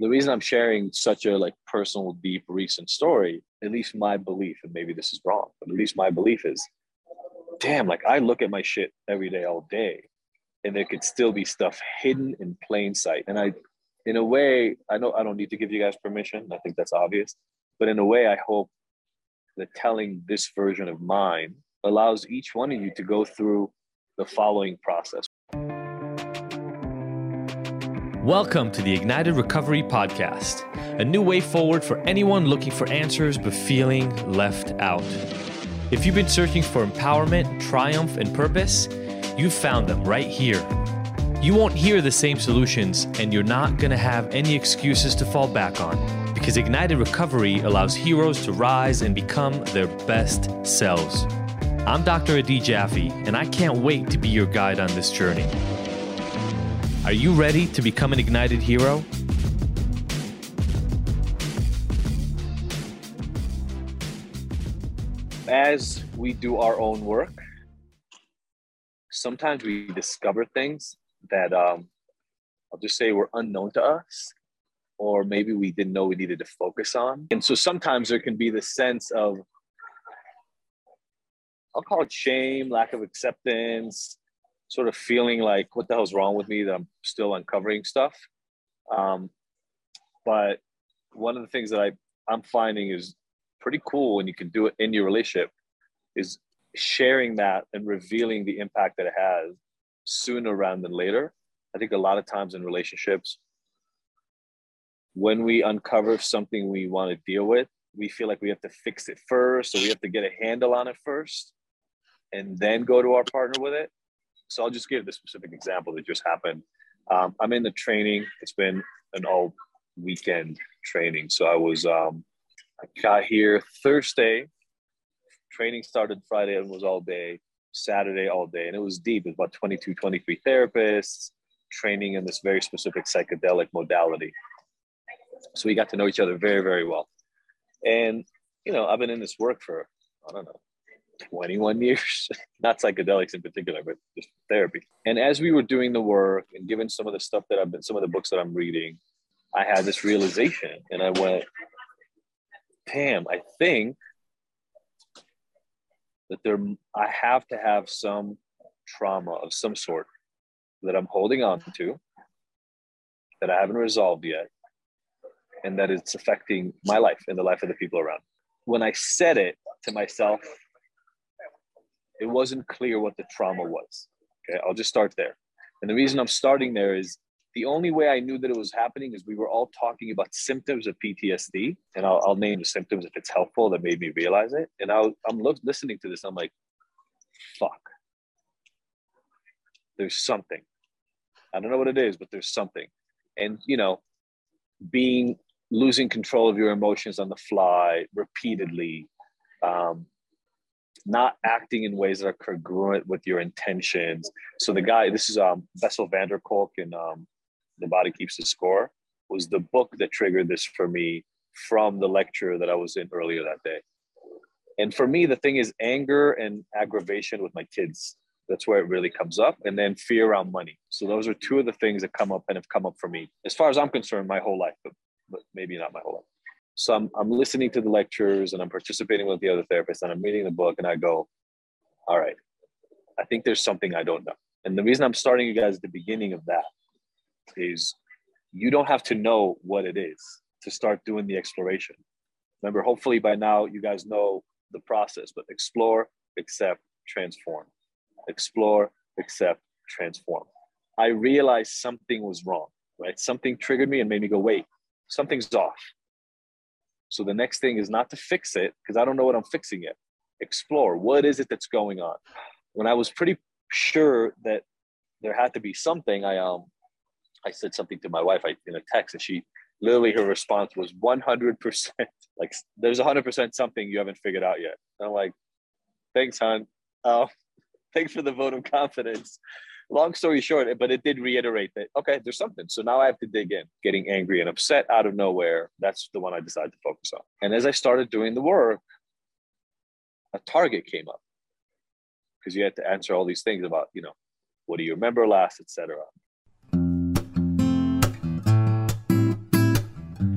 the reason I'm sharing such a like personal, deep, recent story, at least my belief, and maybe this is wrong, but at least my belief is, damn, like I look at my shit every day, all day, and there could still be stuff hidden in plain sight. And I, in a way, I know I don't need to give you guys permission. I think that's obvious, but in a way, I hope that telling this version of mine allows each one of you to go through the following process. Welcome to the Ignited Recovery Podcast, a new way forward for anyone looking for answers but feeling left out. If you've been searching for empowerment, triumph, and purpose, you've found them right here. You won't hear the same solutions, and you're not going to have any excuses to fall back on because Ignited Recovery allows heroes to rise and become their best selves. I'm Dr. Adi Jaffe, and I can't wait to be your guide on this journey. Are you ready to become an ignited hero? As we do our own work, sometimes we discover things that um, I'll just say were unknown to us, or maybe we didn't know we needed to focus on. And so sometimes there can be the sense of, I'll call it shame, lack of acceptance, sort of feeling like what the hell's wrong with me that I'm still uncovering stuff. Um, but one of the things that I I'm finding is pretty cool when you can do it in your relationship is sharing that and revealing the impact that it has sooner rather than later. I think a lot of times in relationships, when we uncover something we want to deal with, we feel like we have to fix it first, or we have to get a handle on it first, and then go to our partner with it. So I'll just give the specific example that just happened. Um, I'm in the training. It's been an all weekend training. So I was, um, I got here Thursday. Training started Friday and was all day. Saturday all day, and it was deep. It was about 22, 23 therapists training in this very specific psychedelic modality. So we got to know each other very, very well. And you know, I've been in this work for I don't know 21 years, not psychedelics in particular, but just therapy. And as we were doing the work and given some of the stuff that I've been, some of the books that I'm reading, I had this realization and I went, damn, I think that there, I have to have some trauma of some sort that I'm holding on to that I haven't resolved yet and that it's affecting my life and the life of the people around. When I said it to myself it wasn't clear what the trauma was. Okay, I'll just start there. And the reason I'm starting there is the only way I knew that it was happening is we were all talking about symptoms of PTSD, and I'll, I'll name the symptoms if it's helpful that made me realize it. And i am listening to this, I'm like, fuck. There's something. I don't know what it is, but there's something. And, you know, being losing control of your emotions on the fly repeatedly, um, not acting in ways that are congruent with your intentions. So the guy, this is um, Bessel van der Kolk in um, The Body Keeps the Score, was the book that triggered this for me from the lecture that I was in earlier that day. And for me, the thing is anger and aggravation with my kids. That's where it really comes up. And then fear around money. So those are two of the things that come up and have come up for me, as far as I'm concerned, my whole life, but, but maybe not my whole life. So I'm, I'm listening to the lectures and I'm participating with the other therapists and I'm reading the book and I go, all right, I think there's something I don't know. And the reason I'm starting you guys at the beginning of that is you don't have to know what it is to start doing the exploration. Remember, hopefully by now you guys know the process, but explore, accept, transform. Explore, accept, transform. I realized something was wrong, right? Something triggered me and made me go, wait, something's off. So the next thing is not to fix it because I don't know what I'm fixing yet. Explore what is it that's going on. When I was pretty sure that there had to be something, I um I said something to my wife I, in a text, and she literally her response was 100% like there's 100% something you haven't figured out yet. And I'm like, thanks, hon. Oh, thanks for the vote of confidence long story short, but it did reiterate that, okay, there's something. So now I have to dig in. Getting angry and upset out of nowhere, that's the one I decided to focus on. And as I started doing the work, a target came up because you had to answer all these things about, you know, what do you remember last, etc.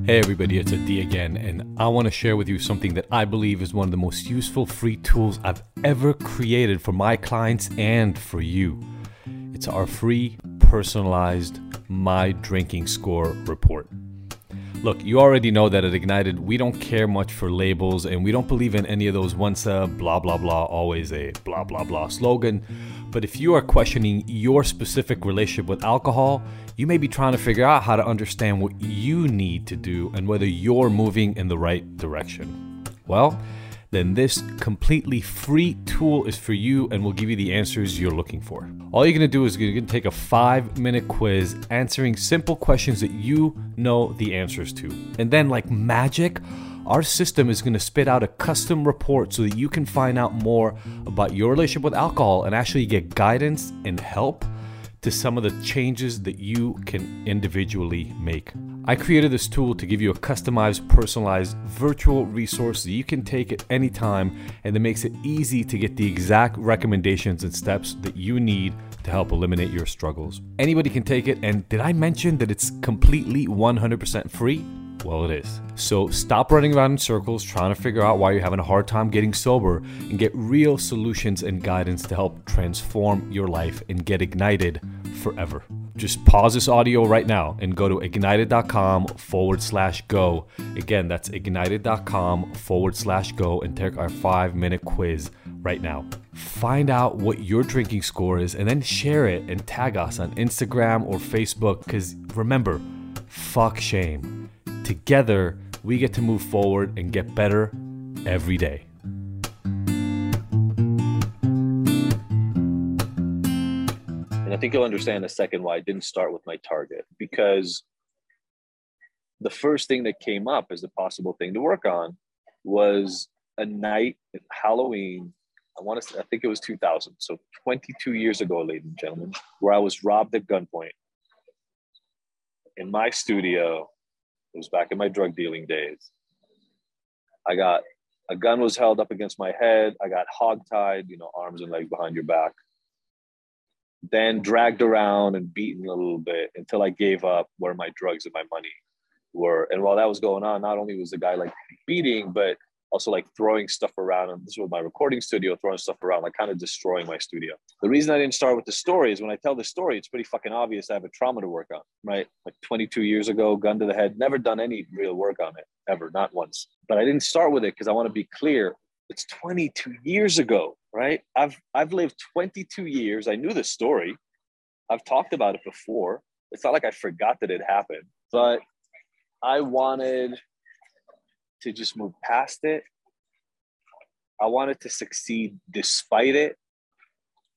Hey everybody, it's Adi again, and I want to share with you something that I believe is one of the most useful free tools I've ever created for my clients and for you. It's our free personalized My Drinking Score report. Look, you already know that at Ignited, we don't care much for labels and we don't believe in any of those once a blah blah blah, always a blah blah blah slogan. But if you are questioning your specific relationship with alcohol, you may be trying to figure out how to understand what you need to do and whether you're moving in the right direction. Well, then this completely free tool is for you and will give you the answers you're looking for. All you're gonna do is you're gonna take a five minute quiz answering simple questions that you know the answers to. And then, like magic, our system is going to spit out a custom report so that you can find out more about your relationship with alcohol and actually get guidance and help to some of the changes that you can individually make. I created this tool to give you a customized, personalized virtual resource that you can take at any time and that makes it easy to get the exact recommendations and steps that you need to help eliminate your struggles. Anybody can take it, and did I mention that it's completely 100% free? Well, it is. So stop running around in circles trying to figure out why you're having a hard time getting sober and get real solutions and guidance to help transform your life and get ignited forever. Just pause this audio right now and go to ignited.com forward slash go. Again, that's ignited.com forward slash go and take our five minute quiz right now. Find out what your drinking score is and then share it and tag us on Instagram or Facebook because remember, fuck shame. Together, we get to move forward and get better every day. And I think you'll understand in a second why I didn't start with my target because the first thing that came up as a possible thing to work on was a night at Halloween. I want to say, I think it was 2000. So 22 years ago, ladies and gentlemen, where I was robbed at gunpoint in my studio it was back in my drug dealing days. I got a gun was held up against my head. I got hogtied, you know, arms and legs behind your back. Then dragged around and beaten a little bit until I gave up where my drugs and my money were. And while that was going on, not only was the guy like beating, but also like throwing stuff around. And this was my recording studio, throwing stuff around, like kind of destroying my studio. The reason I didn't start with the story is when I tell the story, it's pretty fucking obvious I have a trauma to work on, right? Like 22 years ago, gun to the head, never done any real work on it, ever, not once. But I didn't start with it because I want to be clear. It's 22 years ago, right? I've I've lived 22 years. I knew the story. I've talked about it before. It's not like I forgot that it happened, but I wanted to just move past it. I wanted to succeed despite it.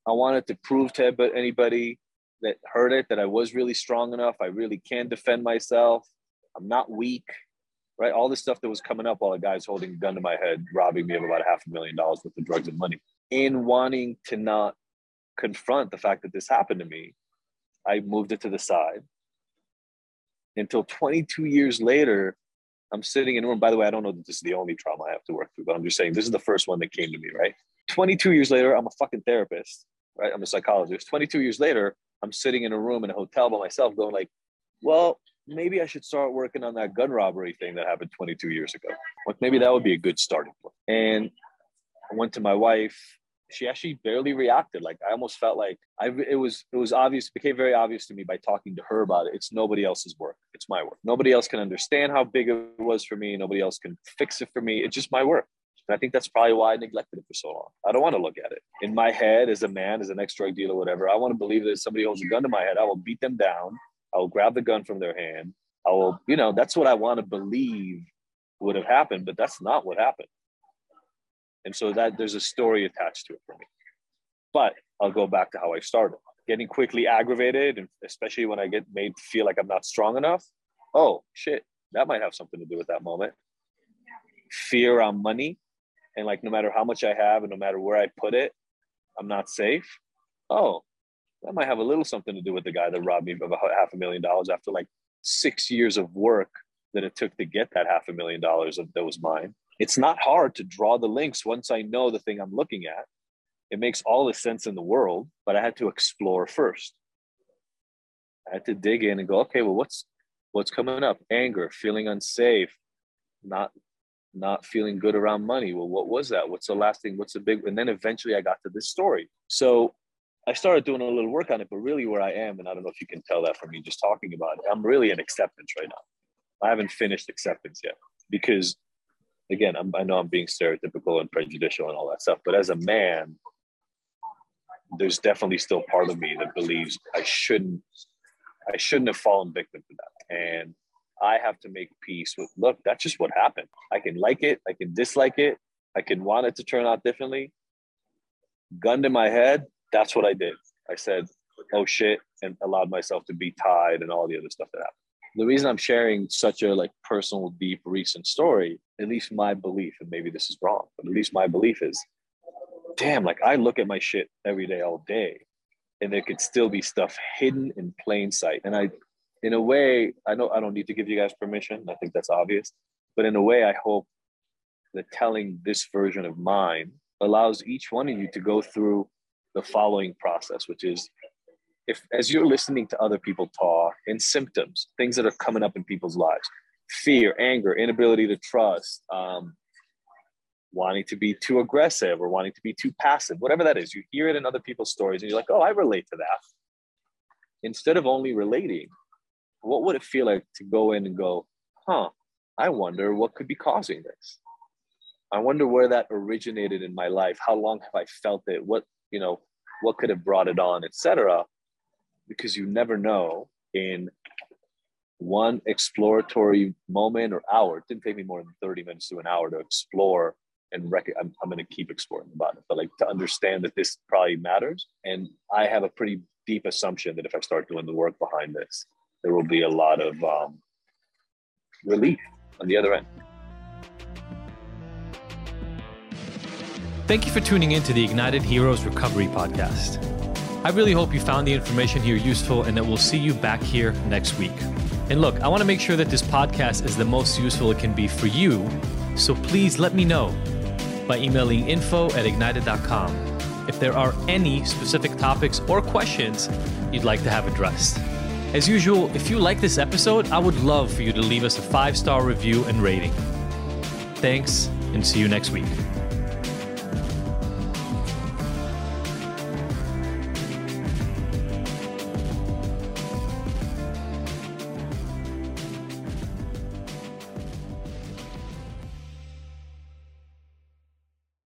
I wanted to prove to anybody that heard it that I was really strong enough. I really can defend myself. I'm not weak, right? All this stuff that was coming up while a guy's holding a gun to my head, robbing me of about half a million dollars worth of drugs and money. In wanting to not confront the fact that this happened to me, I moved it to the side until 22 years later, I'm sitting in a room. By the way, I don't know that this is the only trauma I have to work through, but I'm just saying this is the first one that came to me, right? 22 years later, I'm a fucking therapist, right? I'm a psychologist. 22 years later, I'm sitting in a room in a hotel by myself going like, well, maybe I should start working on that gun robbery thing that happened 22 years ago. Like maybe that would be a good starting point. And I went to my wife she actually barely reacted. Like I almost felt like I it was it was obvious, became very obvious to me by talking to her about it. It's nobody else's work. It's my work. Nobody else can understand how big it was for me. Nobody else can fix it for me. It's just my work. And I think that's probably why I neglected it for so long. I don't want to look at it. In my head, as a man, as an ex drug dealer, whatever, I want to believe that if somebody holds a gun to my head, I will beat them down. I will grab the gun from their hand. I will, you know, that's what I want to believe would have happened, but that's not what happened. And so that there's a story attached to it for me. But I'll go back to how I started. Getting quickly aggravated, and especially when I get made feel like I'm not strong enough. Oh shit, that might have something to do with that moment. Fear on money, and like no matter how much I have and no matter where I put it, I'm not safe. Oh, that might have a little something to do with the guy that robbed me of a half a million dollars after like six years of work that it took to get that half a million dollars that was mine it's not hard to draw the links once I know the thing I'm looking at. It makes all the sense in the world, but I had to explore first. I had to dig in and go, okay, well, what's What's coming up? Anger, feeling unsafe, not not feeling good around money. Well, what was that? What's the last thing? What's the big? And then eventually I got to this story. So I started doing a little work on it, but really where I am, and I don't know if you can tell that from me just talking about it, I'm really in acceptance right now. I haven't finished acceptance yet because, again, I'm, I know I'm being stereotypical and prejudicial and all that stuff, but as a man, there's definitely still part of me that believes I shouldn't, I shouldn't have fallen victim to that, and I have to make peace with. Look, that's just what happened. I can like it, I can dislike it, I can want it to turn out differently. Gun to my head, that's what I did. I said, oh shit, and allowed myself to be tied and all the other stuff that happened. The reason I'm sharing such a like personal, deep, recent story, at least my belief, and maybe this is wrong, but at least my belief is, damn, like I look at my shit every day, all day, and there could still be stuff hidden in plain sight. And I, in a way, I know I don't need to give you guys permission. I think that's obvious, but in a way, I hope that telling this version of mine allows each one of you to go through the following process, which is if as you're listening to other people talk and symptoms, things that are coming up in people's lives, fear, anger, inability to trust, um, wanting to be too aggressive or wanting to be too passive, whatever that is, you hear it in other people's stories and you're like, oh, I relate to that. Instead of only relating, what would it feel like to go in and go, huh, I wonder what could be causing this? I wonder where that originated in my life. How long have I felt it? What you know what could have brought it on etc because you never know in one exploratory moment or hour. It didn't take me more than 30 minutes to an hour to explore and rec- I'm, I'm going to keep exploring about it but like to understand that this probably matters. And i have a pretty deep assumption that if i start doing the work behind this there will be a lot of um, relief on the other end. Thank you for tuning in to the Ignited Heroes Recovery Podcast. I really hope you found the information here useful and that we'll see you back here next week. And look, I want to make sure that this podcast is the most useful it can be for you, so please let me know by emailing info at ignited.com if there are any specific topics or questions you'd like to have addressed. As usual, if you like this episode, I would love for you to leave us a five star review and rating. Thanks, and see you next week.